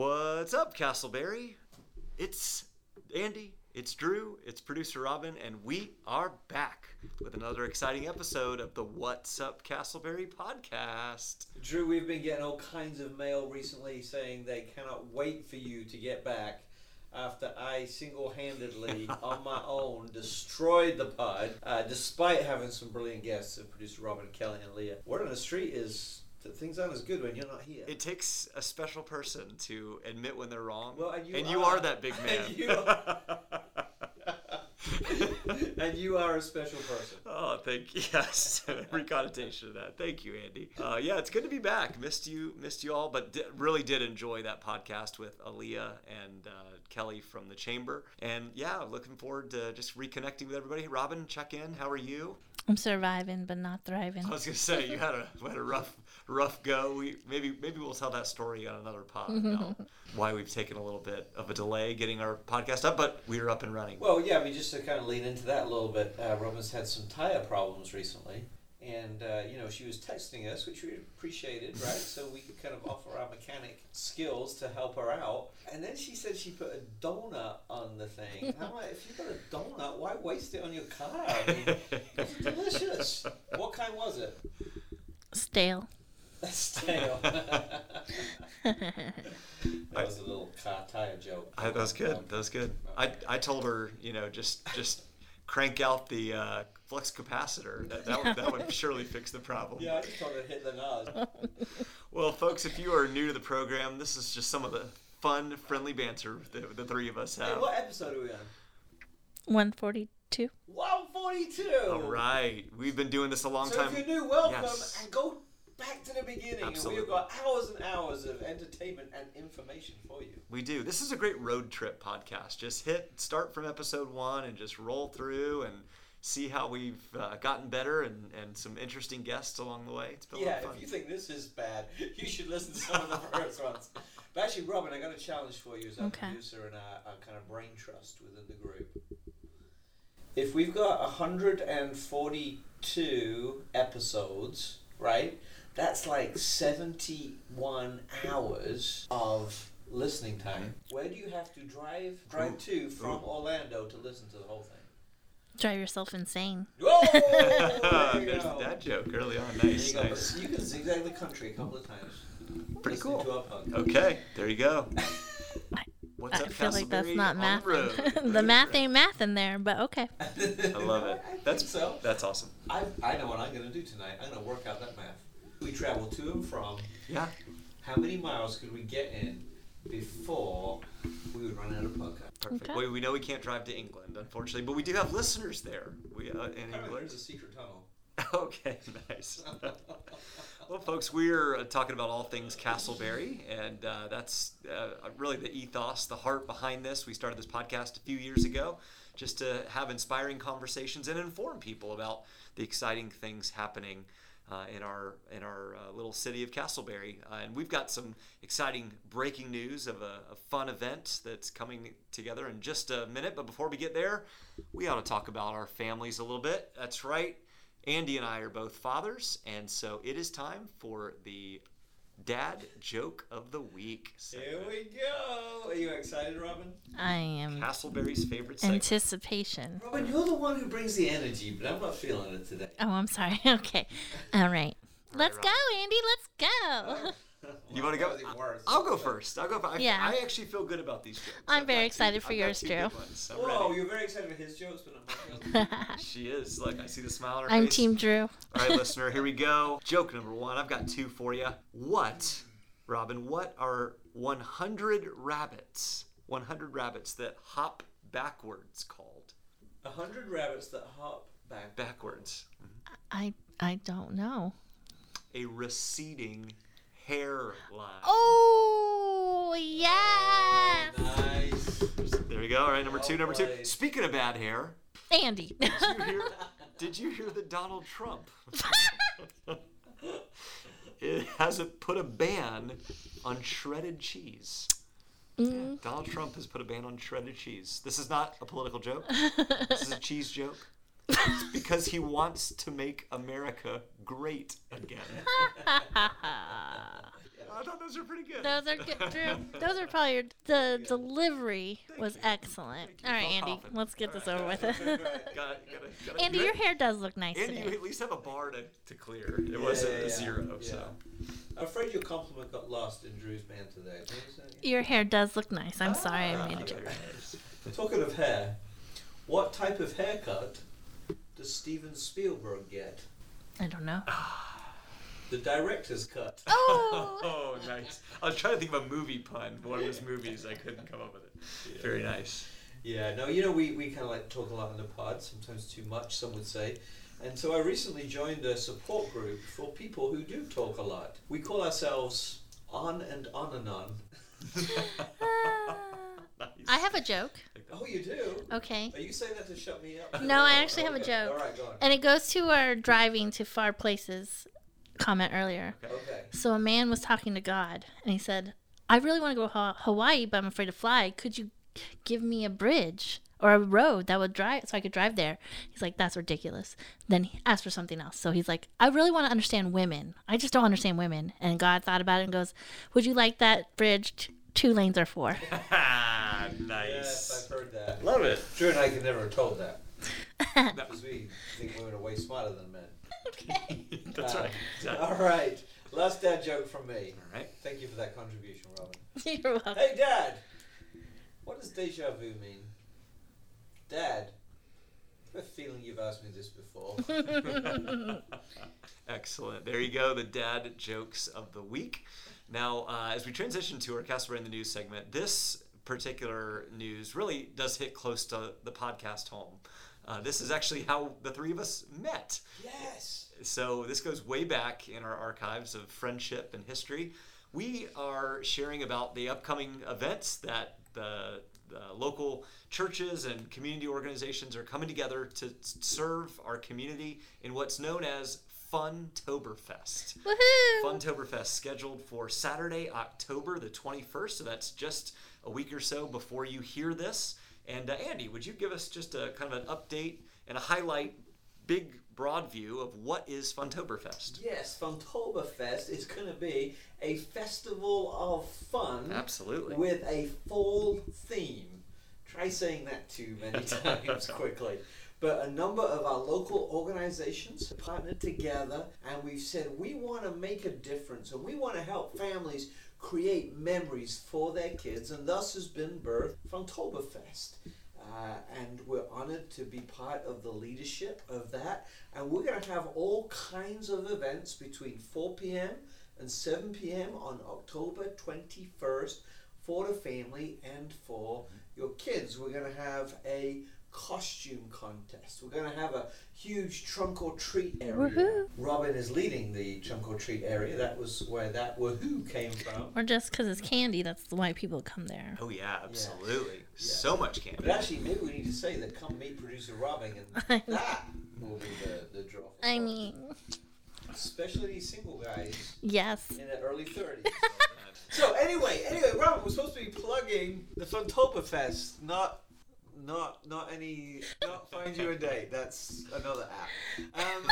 What's up, Casselberry? It's Andy, it's Drew, it's producer Robin, and we are back with another exciting episode of the What's Up Casselberry podcast. Drew, we've been getting all kinds of mail recently saying they cannot wait for you to get back after I single handedly, on my own, destroyed the pod, uh, despite having some brilliant guests of producer Robin, Kelly, and Leah. Word on the street is things aren't as good when you're not here. It takes a special person to admit when they're wrong. Well, and you and you are. are that big man. And you are. and you are a special person. Oh, thank you. Yes, every connotation of that. Thank you, Andy. Uh, yeah, it's good to be back. Missed you, missed you all, but di- really did enjoy that podcast with Aaliyah and uh, Kelly from the Chamber. And yeah, looking forward to just reconnecting with everybody. Robin, check in. How are you? I'm surviving, but not thriving. I was gonna say you had a had a rough rough go. We maybe maybe we'll tell that story on another pod. about why we've taken a little bit of a delay getting our podcast up, but we're up and running. Well, yeah, I mean, just to kind of lean into that a little bit, uh, Robin's had some tire problems recently. And, uh, you know, she was texting us, which we appreciated, right? So we could kind of offer our mechanic skills to help her out. And then she said she put a donut on the thing. And I'm like, if you put a donut, why waste it on your car? I mean, it's delicious. What kind was it? Stale. Stale. that was a little car tire joke. I, that was good. That was good. I, I told her, you know, just just crank out the uh, flux capacitor. That that would, that would surely fix the problem. Yeah, I just told her to hit the nose. Well, folks, if you are new to the program, this is just some of the fun, friendly banter that the three of us Hey, have. what episode are we on? 142. 142! All right, we've been doing this a long so time. if you're new, welcome Yes. and go back to the beginning. Absolutely. And we've got hours and hours of entertainment and information for you. We do. This is a great road trip podcast. Just hit start from episode one and just roll through and see how we've uh, gotten better and, and some interesting guests along the way. It's been a Yeah, lot of fun. if you think this is bad, you should listen to some of the first ones. But actually, Robin, I got a challenge for you as our Okay. producer and our, our kind of brain trust within the group. If we've got 142 episodes, right? That's like 71 hours of listening time. Where do you have to drive drive to from Orlando to listen to the whole thing? Drive yourself insane. Whoa! There you There's go. that joke early on. There Nice, you go. nice. You can zigzag the country a couple of times. Pretty listening cool. To our podcast. Okay, there you go. What's I up, feel like that's Casselberry not on math. the road? the math ain't math in there, but okay. I love it. I think That's so. That's awesome. I, I know what I'm going to do tonight. I'm going to work out that math. We travel to and from. Yeah. How many miles could we get in before we would run out of podcast? Perfect. Okay. We, we know we can't drive to England, unfortunately, but we do have listeners there. We uh, in England. there's a secret tunnel. Okay, nice. well, folks, we're uh, talking about all things Casselberry, and uh, that's uh, really the ethos, the heart behind this. We started this podcast a few years ago just to have inspiring conversations and inform people about the exciting things happening. Uh, in our in our uh, little city of Casselberry, uh, and we've got some exciting breaking news of a, a fun event that's coming together in just a minute. But before we get there, we ought to talk about our families a little bit. That's right. Andy and I are both fathers, and so it is time for the dad joke of the week. Here segment. we go. Are you excited, Robin? I am Casselberry's favorite segment. anticipation. Robin, you're the one who brings the energy, but I'm not feeling it today. Oh, I'm sorry. Okay. All right. Let's Rob. go, Andy. Let's go. You want to go? That worse. I'll go first. I'll go. First. Yeah. I actually feel good about these jokes. I'm I've very got two- excited for I've yours, two Drew. good Whoa, ready. you're very excited for his jokes, but not my jokes. She is. Look, I see the smile on her I'm face. Team Drew. All right, listener, here we go. Joke number one. I've got two for you. What, Robin, what are 100 rabbits, 100 rabbits that hop backwards called? A hundred rabbits that hop back. Backwards. Mm-hmm. I I don't know. A receding hairline. Oh yes, Nice. There we go. All right, number two, number two. Speaking of bad hair, Andy. did you hear, did you hear that Donald Trump it has a, put a ban on shredded cheese? Mm. Donald Trump has put a ban on shredded cheese. This is not a political joke. This is a cheese joke. It's because he wants to make America great again. I thought those were pretty good. Those are good. Drew, those are probably your, the delivery was excellent. Thank. All right, Andy, confident. let's get this All over right. with. Got- gotta- gotta- Andy, you your had- hair does look nice Andy, you at least have a bar to, to clear. It wasn't Yeah, a zero, yeah. so. I'm afraid your compliment got lost in Drew's band today. What was? Your hair does look nice. I'm sorry Ah, I made a joke. very nice. Talking of hair, what type of haircut does Steven Spielberg get? I don't know. The director's cut. Oh, Oh, nice. I was trying to think of a movie pun, one of his movies. I couldn't come up with it. Very nice. Yeah, no, you know, we, we kind of like talk a lot in the pod, sometimes too much, some would say. And so I recently joined a support group for people who do talk a lot. We call ourselves On and On and On. I have a joke. Oh, you do? Okay. Are you saying that to shut me up? No, I actually have a Okay, joke. All right, go on. And it goes to our driving to far places comment earlier. Okay. So a man was talking to God and he said, I really want to go to Hawaii, but I'm afraid to fly. Could you give me a bridge or a road that would drive so I could drive there? He's like, That's ridiculous. Then he asked for something else. So he's like, I really want to understand women. I just don't understand women. And God thought about it and goes, Would you like that bridge two lanes or four? Yes, nice. I've heard that. Love it. Drew and I could never have told that because we think women are way smarter than men. okay. That's Uh, right. Exactly. All right. Last dad joke from me. All right. Thank you for that contribution, Robin. You're welcome. Hey, Dad! What does deja vu mean? Dad, I have a feeling you've asked me this before. Excellent. There you go, the dad jokes of the week. Now, uh, as we transition to our Casselberry in the News segment, this particular news really does hit close to the podcast home. Uh, this is actually how the three of us met. yes! So this goes way back in our archives of friendship and history. We are sharing about the upcoming events that the, the local churches and community organizations are coming together to serve our community in what's known as Funtoberfest. Woohoo! Funtoberfest scheduled for Saturday, October the 21st. So that's just a week or so before you hear this. And uh, Andy, would you give us just a kind of an update and a highlight, big broad view of what is Funtoberfest? Yes, Funtoberfest is going to be a festival of fun Absolutely. with a fall theme. Try saying that too many times quickly. But a number of our local organizations partnered together and we've said we want to make a difference and we want to help families create memories for their kids and thus has been birthed Funtoberfest. Uh, and we're honored to be part of the leadership of that. And we're going to have all kinds of events between 4 p.m. and 7 p.m. on October 21st for the family and for your kids. We're going to have a costume contest. We're going to have a huge trunk or treat area. Woohoo. Robin is leading the trunk or treat area. That was where that woohoo came from. Or just because it's candy, that's why people come there. Oh yeah, absolutely. So much candy. But actually, maybe we need to say that come meet producer Robin, and that will be the, the draw. I us. mean, especially these single guys yes. in their early 30s. so anyway, anyway, Robin, we're supposed to be plugging the Funtoberfest, not not not any not find you a date. That's another app. Um,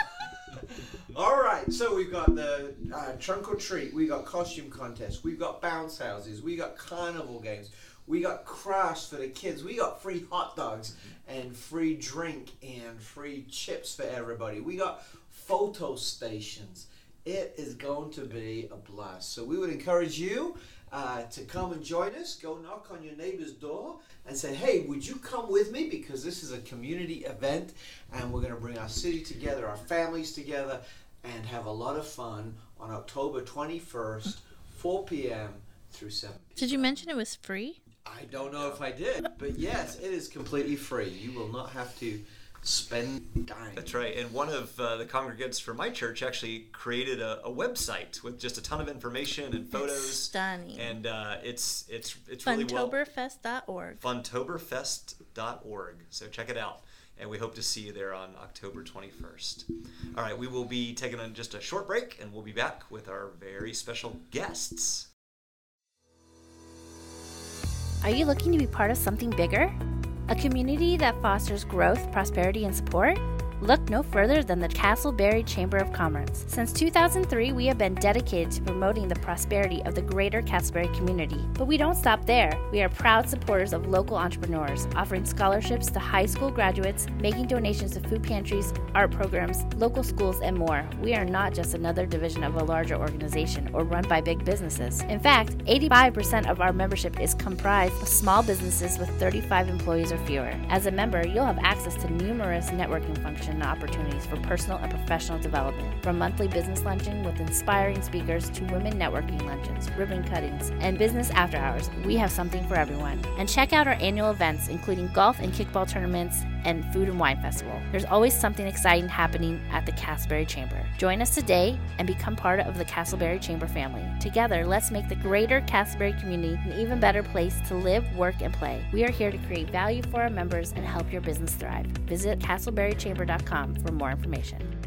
all right, so we've got the uh, trunk or treat. We got costume contests. We've got bounce houses. We got carnival games. We got crafts for the kids. We got free hot dogs and free drink and free chips for everybody. We got photo stations. It is going to be a blast. So we would encourage you uh, to come and join us. Go knock on your neighbor's door and say, hey, would you come with me? Because this is a community event and we're going to bring our city together, our families together, and have a lot of fun on October 21st, 4 p.m. through 7 p.m. Did you mention it was free? I don't know if I did, but yes, it is completely free. You will not have to spend dime. That's right. And one of uh, the congregants from my church actually created a, a website with just a ton of information and photos. stunning. And uh, it's it's it's really well. Funtoberfest.org. Funtoberfest.org. So check it out. And we hope to see you there on October 21st. All right, we will be taking a, just a short break and we'll be back with our very special guests. Are you looking to be part of something bigger? A community that fosters growth, prosperity, and support? Look no further than the Casselberry Chamber of Commerce. Since 2003, we have been dedicated to promoting the prosperity of the greater Casselberry community. But we don't stop there. We are proud supporters of local entrepreneurs, offering scholarships to high school graduates, making donations to food pantries, art programs, local schools, and more. We are not just another division of a larger organization or run by big businesses. In fact, 85% of our membership is comprised of small businesses with 35 employees or fewer. As a member, you'll have access to numerous networking functions and opportunities for personal and professional development, from monthly business luncheon with inspiring speakers to women networking luncheons, ribbon cuttings, and business after hours. We have something for everyone. And check out our annual events, including golf and kickball tournaments and food and wine festival. There's always something exciting happening at the Casselberry Chamber. Join us today and become part of the Casselberry Chamber family. Together, let's make the greater Casselberry community an even better place to live, work, and play. We are here to create value for our members and help your business thrive. Visit casselberrychamber.com for more information.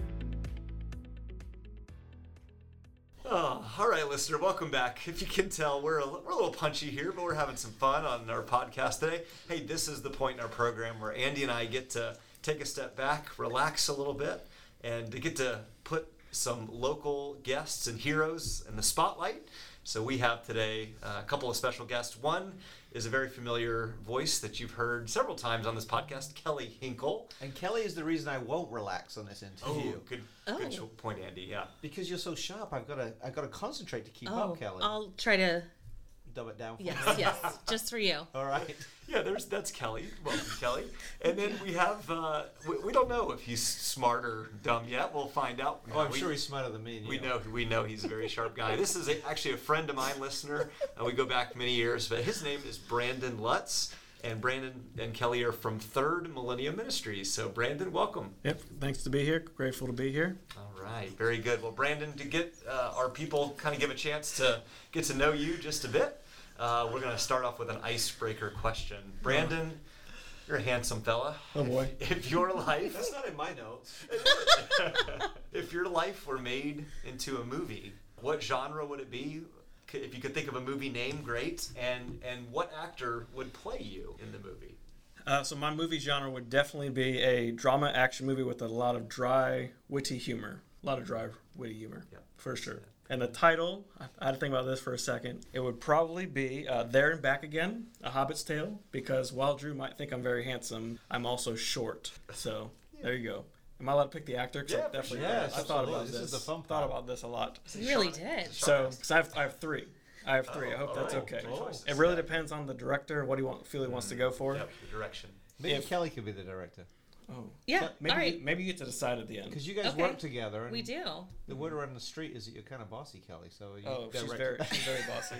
Oh, all right, listener, welcome back. If you can tell, we're a, we're a little punchy here, but we're having some fun on our podcast today. Hey, this is the point in our program where Andy and I get to take a step back, relax a little bit, and to get to put some local guests and heroes in the spotlight. So we have today uh, a couple of special guests. One is a very familiar voice that you've heard several times on this podcast, Kelly Hinkle. And Kelly is the reason I won't relax on this oh, interview. Oh, good, good Oh. point, Andy. Yeah. Because you're so sharp, I've got to I've got to concentrate to keep Oh, up, Kelly. I'll try to. Dub it down for Yes, me. yes, just for you. All right. Yeah, there's that's Kelly. Welcome, Kelly. And then we have uh, we, we don't know if he's smart or dumb yet. We'll find out. Oh, I'm we, sure he's smarter than me. And we you. know we know he's a very sharp guy. This is a, actually a friend of mine, listener. Uh, we go back many years, but his name is Brandon Lutz. And Brandon and Kelly are from Third Millennium Ministries. So, Brandon, welcome. Yep, thanks to be here. Grateful to be here. All right, very good. Well, Brandon, to get uh, our people kind of give a chance to get to know you just a bit, uh, we're going to start off with an icebreaker question. Brandon, you're a handsome fella. Oh, boy. If your life, That's not in my notes. if your life were made into a movie, what genre would it be? If you could think of a movie name, great. And and what actor would play you in the movie? Uh, so my movie genre would definitely be a drama action movie with a lot of dry, witty humor. A lot of dry, witty humor, Yeah. for sure. And the title, I I had to think about this for a second. It would probably be uh, There and Back Again, A Hobbit's Tale, because while Drew might think I'm very handsome, I'm also short. So there you go. Am I allowed to pick the actor? I Yeah, for definitely sure. I thought about this. This is the fun Thought about this a lot. You really did. So, because I have, I have three. I have three. I hope Oh, that's oh, okay. three choices. It really depends on the director, what he want, feel he wants to go for. Yep, the direction. Maybe If- Kelly could be the director. Oh, Yeah. maybe all right. you, maybe you get to decide at the end. Because you guys Okay. work together. And We do. The word around the street is that you're kind of bossy, Kelly. So you Oh, she's very she's very bossy.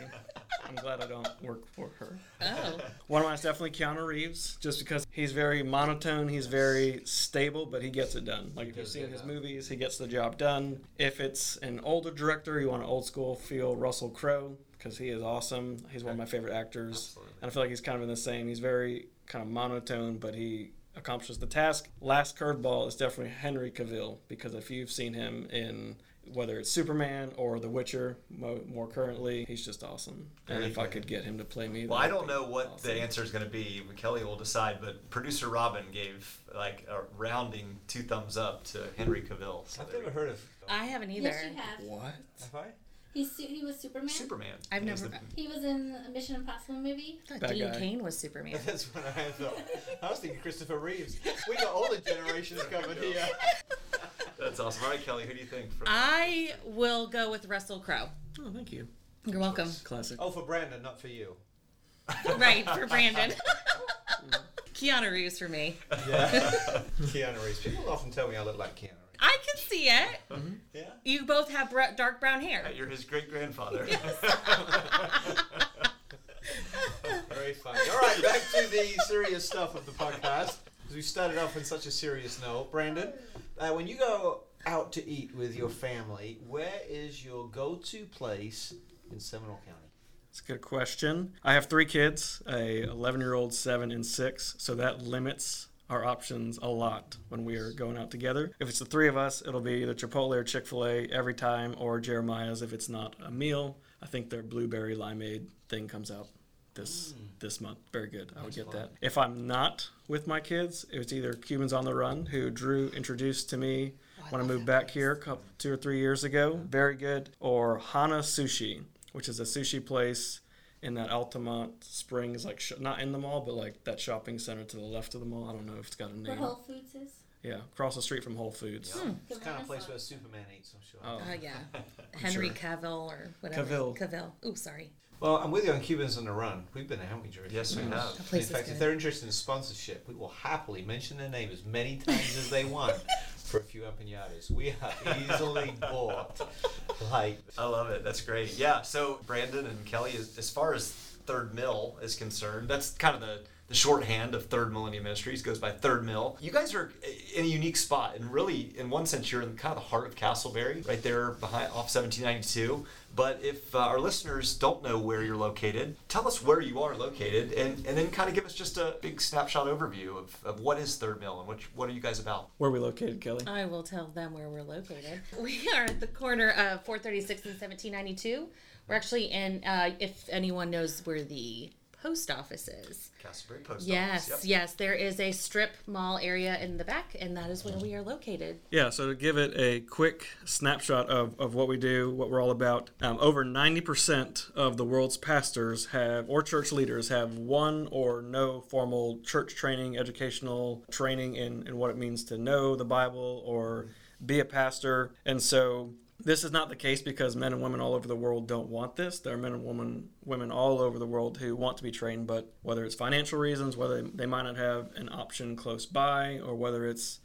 I'm glad I don't work for her. Oh. One of mine is definitely Keanu Reeves, just because he's very monotone, he's very stable, but he gets it done. Like if you've does seen his movies, he gets the job done. If it's an older director, you want an old school feel, Russell Crowe, because he is awesome. He's one of my favorite actors, Absolutely. and I feel like he's kind of in the same. He's very kind of monotone, but he accomplishes the task. Last curveball is definitely Henry Cavill, because if you've seen him in whether it's Superman or The Witcher, mo- more currently, he's just awesome. And Very if I could get him to play me, Well, I don't know what awesome. the answer is going to be. Kelly will decide, but producer Robin gave like a rounding two thumbs up to Henry Cavill. So I've there never we heard of. I haven't either. Yes, you have. What? Have I? He's su- he was Superman. Superman. I've He was never- the- He was in a Mission Impossible movie. I thought Dean guy. Kane was Superman. That's what I thought. I was thinking Christopher Reeves. We got all the generations covered here. That's awesome. All right, Kelly, who do you think? From I will go with Russell Crowe. Oh, thank you. You're welcome. Classic. Oh, for Brandon, not for you. right, for Brandon. Keanu Reeves for me. Yeah. Keanu Reeves. People often tell me I look like Keanu Reeves. I can see it. Yeah. You both have br- dark brown hair. You're his great grandfather. Very funny. All right, back to the serious stuff of the podcast. As we started off on such a serious note, Brandon, uh, when you go out to eat with your family, where is your go-to place in Seminole County? It's a good question. I have three kids, a 11 year old, seven, and six, so that limits our options a lot when we are going out together. If it's the three of us, it'll be either Chipotle or Chick fil A every time, or Jeremiah's if it's not a meal. I think their blueberry limeade thing comes out this this month. Very good. I would get that. If I'm not with my kids, it was either Cubans on the Run, who Drew introduced to me when I moved back here a couple, two or three years ago. Very good. Or Hana Sushi, which is a sushi place in that Altamonte Springs, like sh- not in the mall, but like that shopping center to the left of the mall. I don't know if it's got a name. Where name. Whole Foods is. Yeah, across the street from Whole Foods. yeah It's kind of a place where Superman eats, I'm sure. Oh. Uh, yeah. Henry sure. Cavill or whatever. Cavill. Cavill. Oh, sorry. Well, I'm with you on Cubans on the Run. We've been there, haven't we, Drew? Yes, we have. In place is fact, if they're interested in sponsorship, we will happily mention their name as many times as they want for a few empanadas. We are easily bought. Like, I love it. That's great. Yeah. So Brandon and Kelly, as, as far as Third Mill is concerned, that's kind of the the shorthand of Third Millennium Ministries goes by Third Mill. You guys are in a unique spot, and really, in one sense, you're in kind of the heart of Casselberry, right there behind off 1792. But if uh, our listeners don't know where you're located, tell us where you are located, and, and then kind of give us just a big snapshot overview of, of what is Third Mill and what what are you guys about? Where are we located, Kelly? I will tell them where we're located. We are at the corner of 436 and 1792. We're actually in, uh, if anyone knows where the post offices. is. Casselberry Post Yes, Office. yes, there is a strip mall area in the back, and that is where we are located. Yeah, so to give it a quick snapshot of, of what we do, what we're all about, um, over 90% of the world's pastors have, or church leaders, have one or no formal church training, educational training in, in what it means to know the Bible or be a pastor. And so this is not the case because men and women all over the world don't want this. There are men and women women all over the world who want to be trained, but whether it's financial reasons, whether they might not have an option close by, or whether it's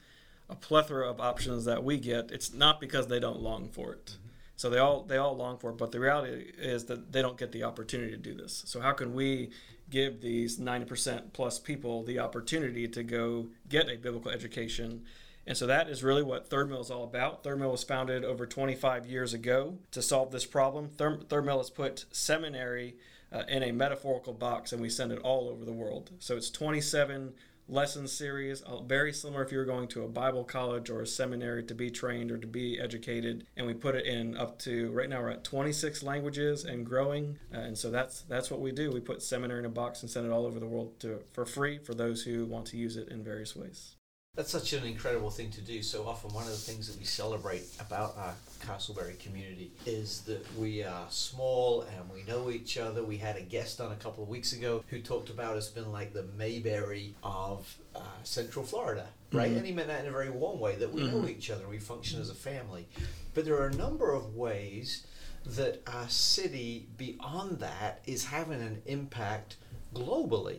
a plethora of options that we get, it's not because they don't long for it. Mm-hmm. So they all they all long for it, but the reality is that they don't get the opportunity to do this. So how can we give these 90% plus people the opportunity to go get a biblical education? And so that is really what Third Mill is all about. Third Mill was founded over 25 years ago to solve this problem. Third, Third Mill has put seminary uh, in a metaphorical box and we send it all over the world. So it's 27 lesson series, uh, very similar if you were going to a Bible college or a seminary to be trained or to be educated. And we put it in up to right now we're at 26 languages and growing. Uh, and so that's that's what we do. We put seminary in a box and send it all over the world to for free for those who want to use it in various ways. That's such an incredible thing to do. So often, one of the things that we celebrate about our Casselberry community is that we are small and we know each other. We had a guest on a couple of weeks ago who talked about us being like the Mayberry of uh, Central Florida, right? Mhm. And he meant that in a very warm way that we know Mhm. each other, we function as a family. But there are a number of ways that our city, beyond that, is having an impact globally.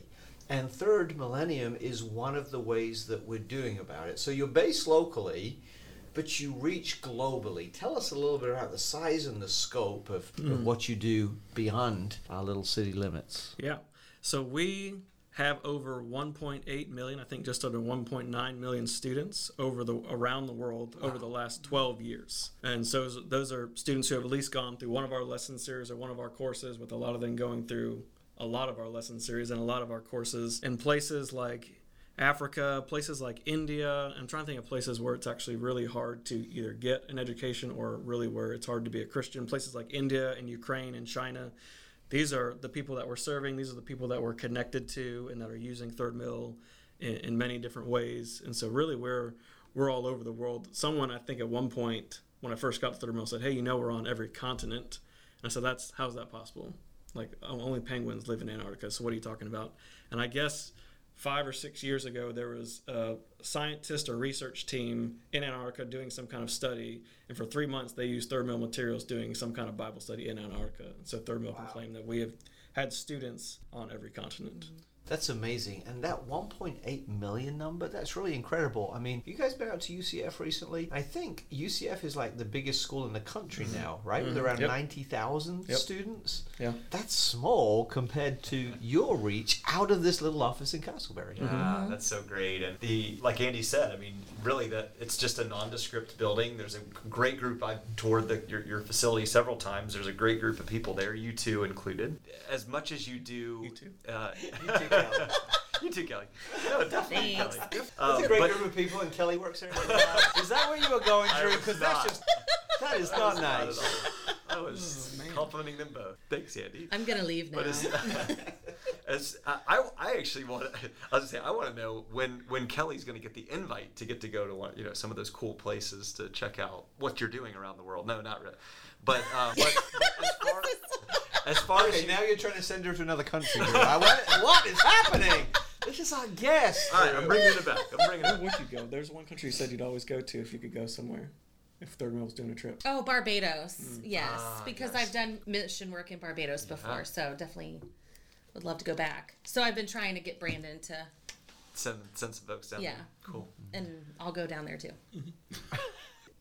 And third millennium is one of the ways that we're doing about it. So you're based locally, but you reach globally. Tell us a little bit about the size and the scope of, of mm. what you do beyond our little city limits. Yeah. So we have over 1.8 million, I think just under 1.9 million students over the around the world over the last 12 years. And so those are students who have at least gone through one of our lesson series or one of our courses with a lot of them going through a lot of our lesson series and a lot of our courses in places like Africa, places like India. I'm trying to think of places where it's actually really hard to either get an education or really where it's hard to be a Christian. Places like India and Ukraine and China. These are the people that we're serving. These are the people that we're connected to and that are using Third Mill in, in many different ways. And so, really, we're we're all over the world. Someone I think at one point when I first got to Third Mill said, "Hey, you know, we're on every continent." And so that's how's that possible? Like oh, only penguins live in Antarctica. So what are you talking about? And I guess five or six years ago, there was a scientist or research team in Antarctica doing some kind of study, and for three months they used Third Mill materials doing some kind of Bible study in Antarctica. So Third Mill can claim that we have had students on every continent. Mm-hmm. That's amazing. And that 1.8 million number, that's really incredible. I mean, you guys been out to UCF recently? I think UCF is like the biggest school in the country now, right? With Mhm. around Yep. 90,000 Yep. students. Yeah. That's small compared to your reach out of this little office in Casselberry. Ah, that's so great. And the like Andy said, I mean, really that it's just a nondescript building. There's a great group. I've toured the, your, your facility several times. There's a great group of people there, you two included. As much as you do, You too. Uh, You too, Kelly. you too, Kelly. No, definitely, Thanks. Kelly. That's a great but- group of people, and Kelly works there. is that where you were going, I Drew? was Because that's not. just that is I not was not nice. at all. I was Oh, complimenting them both. Thanks, Andy. I'm gonna leave now. But as, As I, I, I actually want. to I was gonna say I want to know when when Kelly's going to get the invite to get to go to one, you know, some of those cool places to check out what you're doing around the world. No, not really. But, uh, but, but as far as far as Okay, now you're trying to send her to another country. I- what, what is happening? This is our guest. all right, I'm bringing it back. I'm bringing it. Where Back. would you go? There's one country you said you'd always go to if you could go somewhere. If Third Mill was doing a trip. Oh, Barbados. Yes, Ah, because yes. I've done mission work in Barbados before, so definitely would love to go back. So I've been trying to get Brandon to, Send send some folks down. Yeah. there. Cool. and I'll go down there too.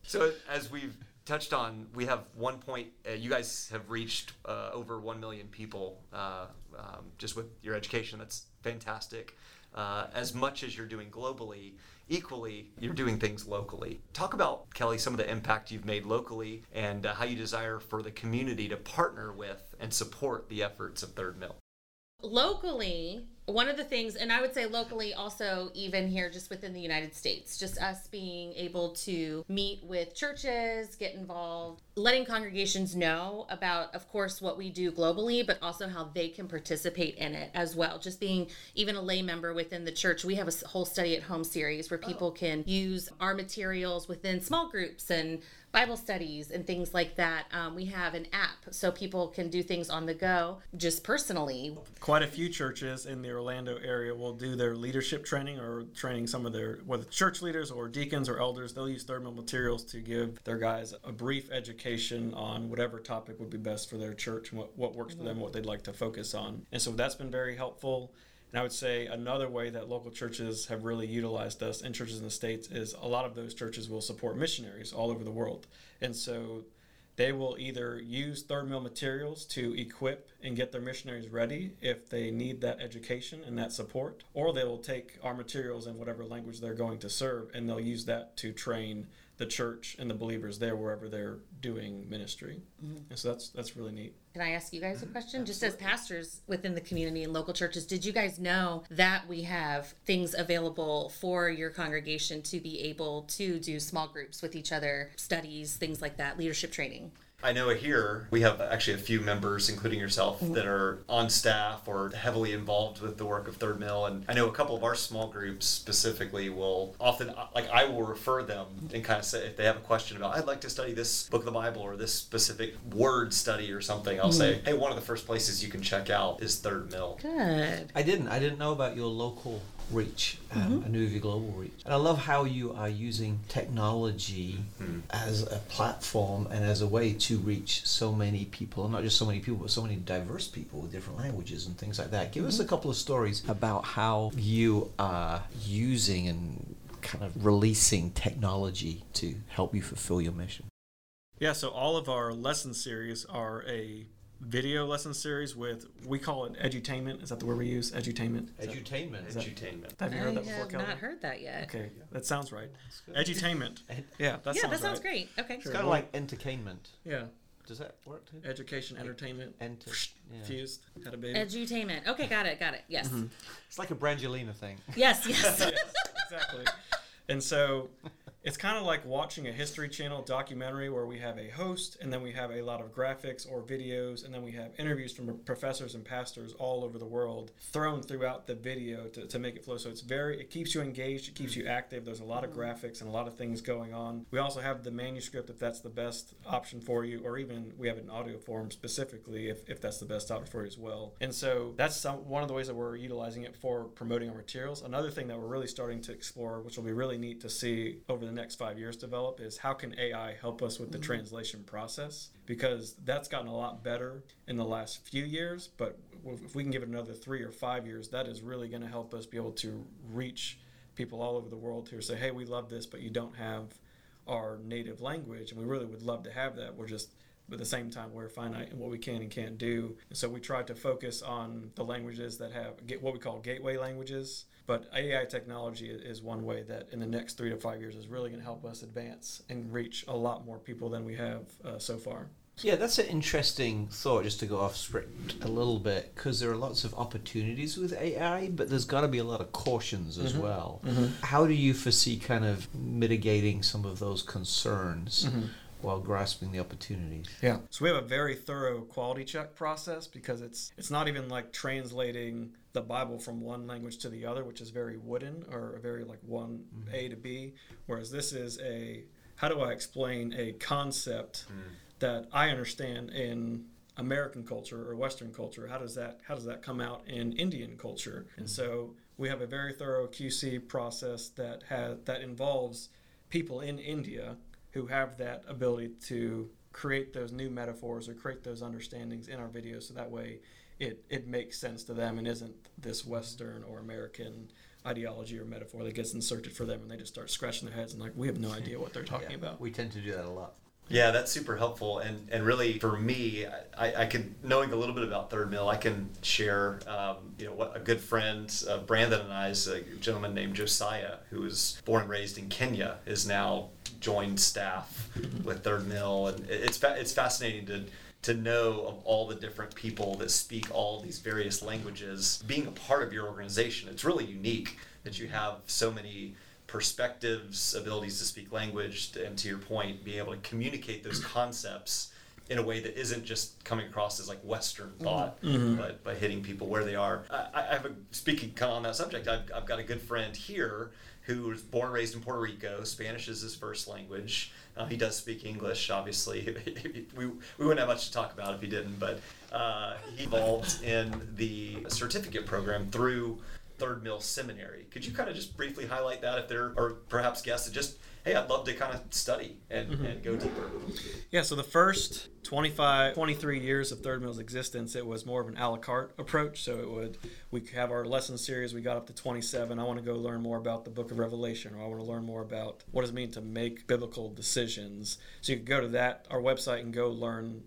So as we've touched on, we have one point. Uh, you guys have reached uh, over one million people uh, um, just with your education. That's fantastic. Uh, as much as you're doing globally, equally you're doing things locally. Talk about Kelly some of the impact you've made locally and uh, how you desire for the community to partner with and support the efforts of Third Mill. locally one of the things and i would say locally also even here just within the united states just us being able to meet with churches get involved letting congregations know about of course what we do globally but also how they can participate in it as well. Just being even a lay member within the church we have a whole study at home series where people oh. can use our materials within small groups and Bible studies and things like that. Um, we have an app so people can do things on the go just personally. Quite a few churches in the Orlando area will do their leadership training or training some of their whether church leaders or deacons or elders. They'll use Third Mill materials to give their guys a brief education on whatever topic would be best for their church and what, what works for them, what they'd like to focus on. And so that's been very helpful. And I would say another way that local churches have really utilized us and churches in the States is a lot of those churches will support missionaries all over the world. And so they will either use third mill materials to equip and get their missionaries ready if they need that education and that support, or they will take our materials in whatever language they're going to serve and they'll use that to train the church and the believers there wherever they're doing ministry. Mm-hmm. And so that's that's really neat. Can I ask you guys a mm-hmm. question? Just as pastors within the community and local churches, did you guys know that we have things available for your congregation to be able to do small groups with each other, studies, things like that, leadership training? I know here we have actually a few members, including yourself, mm-hmm. that are on staff or heavily involved with the work of Third Mill. And I know a couple of our small groups specifically will often, like, I will refer them mm-hmm. and kind of say, if they have a question about, I'd like to study this book of the Bible or this specific word study or something, I'll say, mm-hmm. hey, one of the first places you can check out is Third Mill. Good. I didn't. I didn't know about your local reach. Um, I knew of your global reach. And I love how you are using technology mm-hmm. as a platform and as a way to reach so many people, not just so many people, but so many diverse people with different languages and things like that. Give us a mm-hmm. couple of stories about how you are using and kind of releasing technology to help you fulfill your mission. Yeah, so all of our lesson series are a video lesson series with we call it edutainment. Is that the word we use? Edutainment. Is that- Edutainment. that- Edutainment. Have you I heard that before, I have not heard that yet. Okay, that sounds right. good. Edutainment. Yeah, that yeah, sounds that sounds right. great. Okay. It's kind of like entertainment. Yeah, Does that work too? education, entertainment, Enter. Yeah. fused, had a baby. Edutainment. Okay, got it, got it. Yes. Mm-hmm. It's like a Brangelina thing. Yes, yes. yes, exactly. And so it's kind of like watching a History Channel documentary where we have a host and then we have a lot of graphics or videos and then we have interviews from professors and pastors all over the world thrown throughout the video to, to make it flow. So it's very, it keeps you engaged, it keeps you active. There's a lot of mm-hmm. graphics and a lot of things going on. We also have the manuscript if that's the best option for you, or even we have an audio form specifically if, if that's the best option for you as well. And so that's some, one of the ways that we're utilizing it for promoting our materials. Another thing that we're really starting to explore, which will be really neat to see over the next five years develop, is how can AI help us with the mm-hmm. translation process? Because that's gotten a lot better in the last few years, but if we can give it another three or five years, that is really going to help us be able to reach people all over the world who say, hey, we love this, but you don't have our native language, and we really would love to have that. We're just but at the same time we're finite in what we can and can't do. And so we try to focus on the languages that have get what we call gateway languages. But AI technology is one way that in the next three to five years is really going to help us advance and reach a lot more people than we have uh, so far. Yeah, that's an interesting thought. Just to go off script a little bit, because there are lots of opportunities with AI, but there's got to be a lot of cautions as mm-hmm. well. Mm-hmm. How do you foresee kind of mitigating some of those concerns mm-hmm. While grasping the opportunities. Yeah. So we have a very thorough quality check process because it's it's not even like translating the Bible from one language to the other, which is very wooden or a very like one mm-hmm. A to B, whereas this is a how do I explain a concept mm. that I understand in American culture or Western culture? How does that how does that come out in Indian culture? And mm. so we have a very thorough QC process that has that involves people in India who have that ability to create those new metaphors or create those understandings in our videos so that way it, it makes sense to them and isn't this Western or American ideology or metaphor that gets inserted for them and they just start scratching their heads and like we have no idea what they're talking about. We tend to do that a lot. Yeah, that's super helpful, and and really for me, I, I can knowing a little bit about Third Mill, I can share, um, you know, what a good friend of Brandon and I is a gentleman named Josiah, who was born and raised in Kenya, is now joined staff with Third Mill, and it's fa- it's fascinating to to know of all the different people that speak all these various languages being a part of your organization. It's really unique that you have so many perspectives, abilities to speak language, and to your point, being able to communicate those concepts in a way that isn't just coming across as like Western mm-hmm. thought, mm-hmm. but by hitting people where they are. I, I have a speaking kind of on that subject. I've, I've got a good friend here who was born and raised in Puerto Rico. Spanish is his first language. Uh, he does speak English, obviously. we, we wouldn't have much to talk about if he didn't, but uh, he involved in the certificate program through Third Mill Seminary. Could you kind of just briefly highlight that if there are perhaps guests that just, hey, I'd love to kind of study and, mm-hmm. and go deeper? Yeah, so the first 25, 23 years of Third Mill's existence, it was more of an a la carte approach. So it would, we could have our lesson series, we got up to 27. I want to go learn more about the book of Revelation, or I want to learn more about what does it mean to make biblical decisions. So you could go to that, our website, and go learn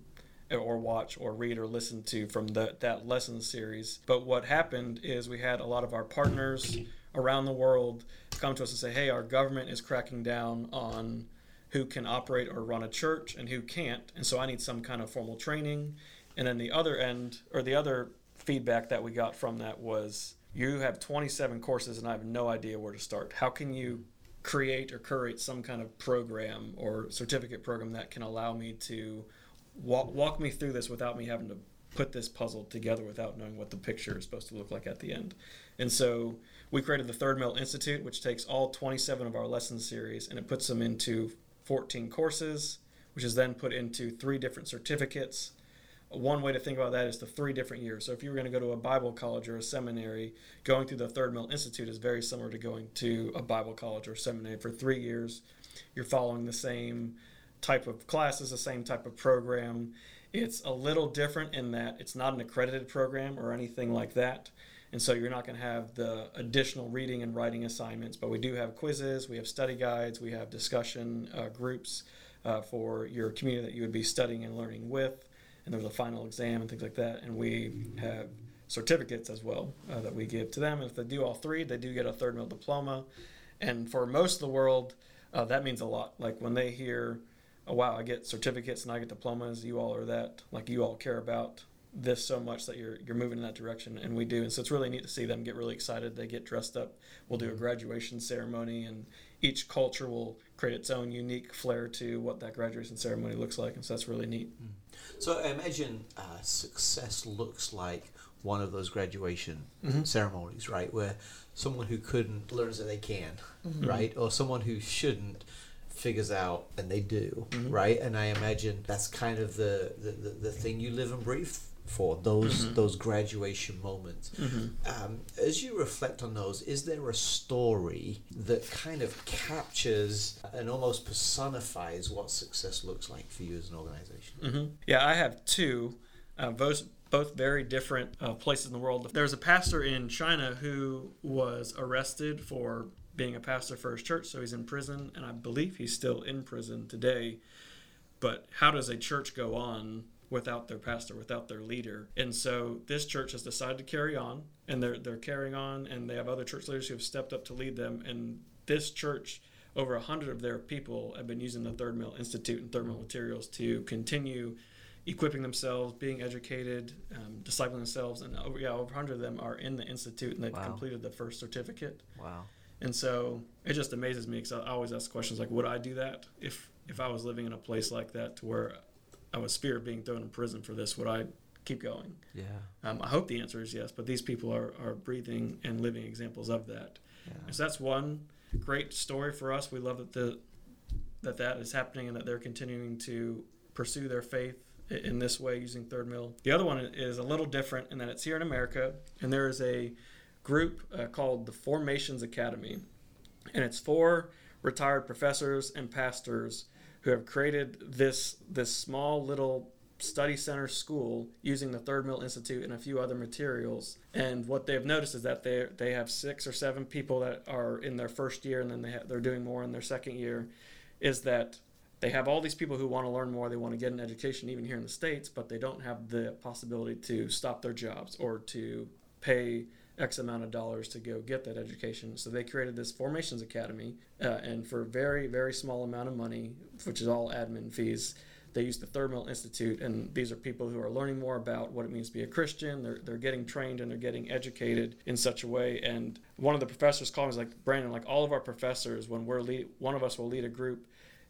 eh, or watch or read or listen to from the, that lesson series. But what happened is we had a lot of our partners around the world come to us and say, hey, our government is cracking down on who can operate or run a church and who can't. And so I need some kind of formal training. And then the other end, or the other feedback that we got from that was, you have 27 courses and I have no idea where to start. How can you create or curate some kind of program or certificate program that can allow me to walk, walk me through this without me having to put this puzzle together without knowing what the picture is supposed to look like at the end. And so we created the Third Mill Institute, which takes all 27 of our lesson series and it puts them into 14 courses, which is then put into three different certificates. One way to think about that is the three different years. So if you were going to go to a Bible college or a seminary, going through the Third Mill Institute is very similar to going to a Bible college or seminary for three years. You're following the same type of classes, the same type of program. It's a little different in that it's not an accredited program or anything like that. And so you're not going to have the additional reading and writing assignments, but we do have quizzes, we have study guides, we have discussion uh, groups uh, for your community that you would be studying and learning with. And there's a final exam and things like that. And we have certificates as well uh, that we give to them. And if they do all three, they do get a third mill diploma. And for most of the world, uh, that means a lot. Like when they hear, oh, wow, I get certificates and I get diplomas, you all are that, like you all care about this so much that you're you're moving in that direction and we do and so it's really neat to see them get really excited they get dressed up we'll do a graduation ceremony and each culture will create its own unique flair to what that graduation ceremony looks like and so that's really neat So I imagine uh, success looks like one of those graduation Mhm. ceremonies, right? Where someone who couldn't learns that they can, right? Or someone who shouldn't figures out and they do, Mhm. right? And I imagine that's kind of the, the, the, the thing you live and breathe for those Mhm. those graduation moments. Um, as you reflect on those, is there a story that kind of captures and almost personifies what success looks like for you as an organization? hmm Yeah, I have two, uh, both both very different uh, places in the world. There's a pastor in China who was arrested for being a pastor for his church, so he's in prison, and I believe he's still in prison today. But how does a church go on without their pastor, without their leader? And so this church has decided to carry on, and they're they're carrying on, and they have other church leaders who have stepped up to lead them. And this church, over a hundred of their people, have been using the Third Mill Institute and Third Mill materials to continue equipping themselves, being educated, um, discipling themselves, and over, yeah, over 100 of them are in the institute and they've Wow. completed the first certificate. Wow. And so it just amazes me because I always ask questions like, would I do that if if I was living in a place like that to where I was spirit being thrown in prison for this, would I keep going? Yeah. Um, I hope the answer is yes, but these people are, are breathing and living examples of that. Yeah. So that's one great story for us. We love that the that that is happening and that they're continuing to pursue their faith in this way using Third Mill. The other one is a little different in that it's here in America, and there is a group uh, called the Formations Academy, and it's for retired professors and pastors who have created this this small little study center school using the Third Mill Institute and a few other materials. And what they've noticed is that they they have six or seven people that are in their first year, and then they ha- they're doing more in their second year. Is that they have all these people who want to learn more, they want to get an education even here in the states, but they don't have the possibility to stop their jobs or to pay X amount of dollars to go get that education. So they created this Formations Academy, uh, and for very, very small amount of money, which is all admin fees, they use the Third Mill Institute, and these are people who are learning more about what it means to be a Christian. They're, they're getting trained and they're getting educated in such a way. And one of the professors called me was like, Brandon, like all of our professors, when we're lead, one of us will lead a group,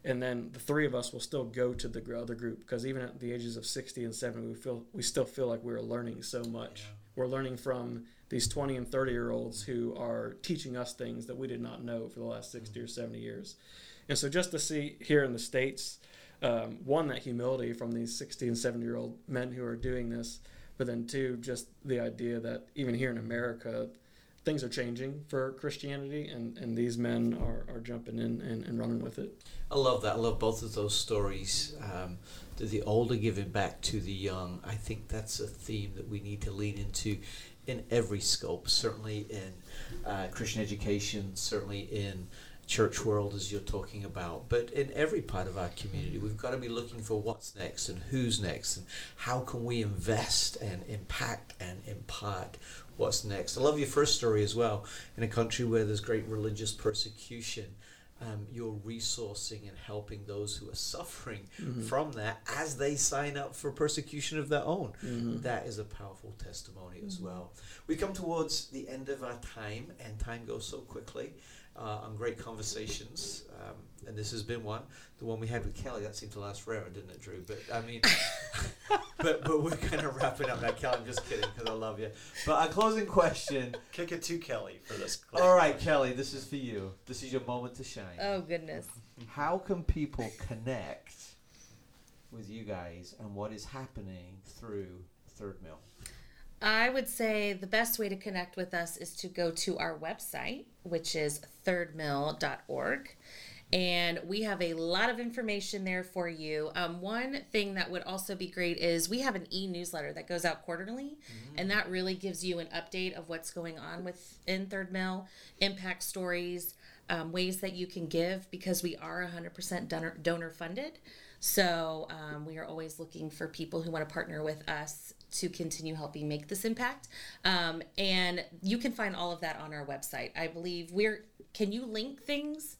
and then the three of us will still go to the other group because even at the ages of 60 and 70 we feel we still feel like we're learning so much we're learning from these 20 and 30 year olds who are teaching us things that we did not know for the last 60 or 70 years and so just to see here in the states um, one that humility from these 60 and 70 year old men who are doing this but then two just the idea that even here in america things are changing for christianity and, and these men are, are jumping in and, and running with it I love that. I love both of those stories. Um, the, the older giving back to the young. I think that's a theme that we need to lean into in every scope. Certainly in uh, Christian education. Certainly in church world, as you're talking about. But in every part of our community, we've got to be looking for what's next and who's next and how can we invest and impact and impart what's next. I love your first story as well. In a country where there's great religious persecution um, you're resourcing and helping those who are suffering from that as they sign up for persecution of their own. That is a powerful testimony as well. We come towards the end of our time, and time goes so quickly uh, on great conversations. Um, and this has been one. The one we had with Kelly, that seemed to last forever, didn't it, Drew? But I mean, but but we're kind of wrapping up now, Kelly. I'm just kidding because I love you. But our closing question. Kick it to Kelly for this. clip. All right, Kelly, this is for you. This is your moment to shine. Oh goodness. How can people connect with you guys and what is happening through Third Mill? I would say the best way to connect with us is to go to our website, which is thirdmill.org. And we have a lot of information there for you. Um, one thing that would also be great is we have an e newsletter that goes out quarterly, and that really gives you an update of what's going on within Third Mill, impact stories, um, ways that you can give because we are 100% donor, donor funded. So um, we are always looking for people who want to partner with us to continue helping make this impact. Um, and you can find all of that on our website. I believe we're. Can you link things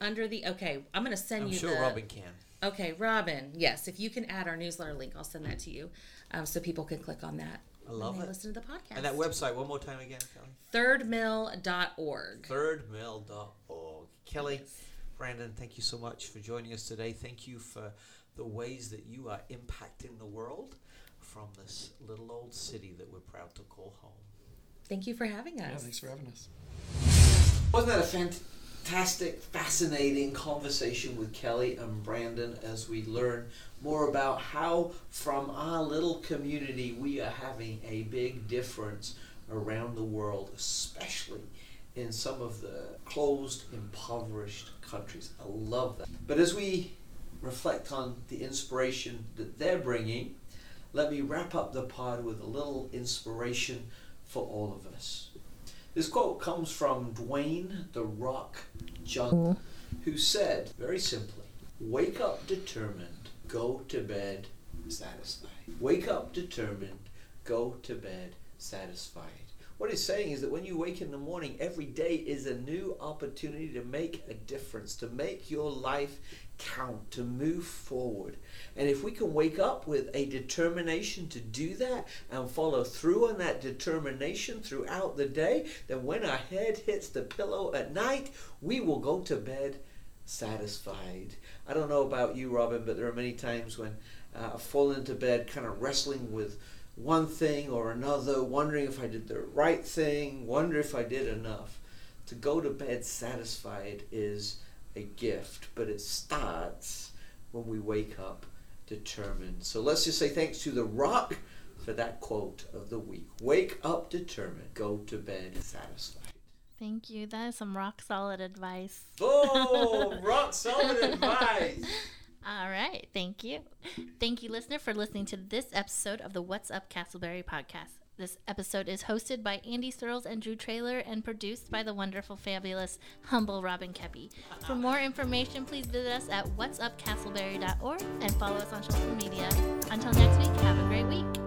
under the? Okay, I'm going to send I'm you. sure the, Robin can. Okay, Robin. Yes, if you can add our newsletter link, I'll send that to you, um, so people can click on that. I love when they it. Listen to the podcast. And that website, one more time again, Kelly. thirdmill.org. Thirdmill.org. Kelly, Brandon, thank you so much for joining us today. Thank you for the ways that you are impacting the world from this little old city that we're proud to call home. Thank you for having us. yeah thanks for having us Wasn't that a fantastic, fascinating conversation with Kelly and Brandon as we learn more about how, from our little community, we are having a big difference around the world, especially in some of the closed, impoverished countries. I love that. But as we reflect on the inspiration that they're bringing, let me wrap up the pod with a little inspiration for all of us. This quote comes from Dwayne the Rock Johnson, mm-hmm. who said, very simply, Wake up determined, go to bed satisfied. Wake up determined, go to bed satisfied. What he's saying is that when you wake in the morning, every day is a new opportunity to make a difference, to make your life count, to move forward. And if we can wake up with a determination to do that and follow through on that determination throughout the day, then when our head hits the pillow at night, we will go to bed satisfied. I don't know about you, Robin, but there are many times when uh, I've fallen into bed kind of wrestling with one thing or another, wondering if I did the right thing, wonder if I did enough. To go to bed satisfied is a gift, but it starts when we wake up determined. So let's just say thanks to the rock for that quote of the week. Wake up determined, go to bed satisfied. Thank you. That is some rock solid advice. Boom! Oh, rock solid advice. All right. Thank you. Thank you, listener, for listening to this episode of the What's Up Casselberry podcast. This episode is hosted by Andy Searles and Drew Trailer and produced by the wonderful, fabulous, humble Robin Keppy. For more information, please visit us at whatsupcasselberry.org and follow us on social media. Until next week, have a great week.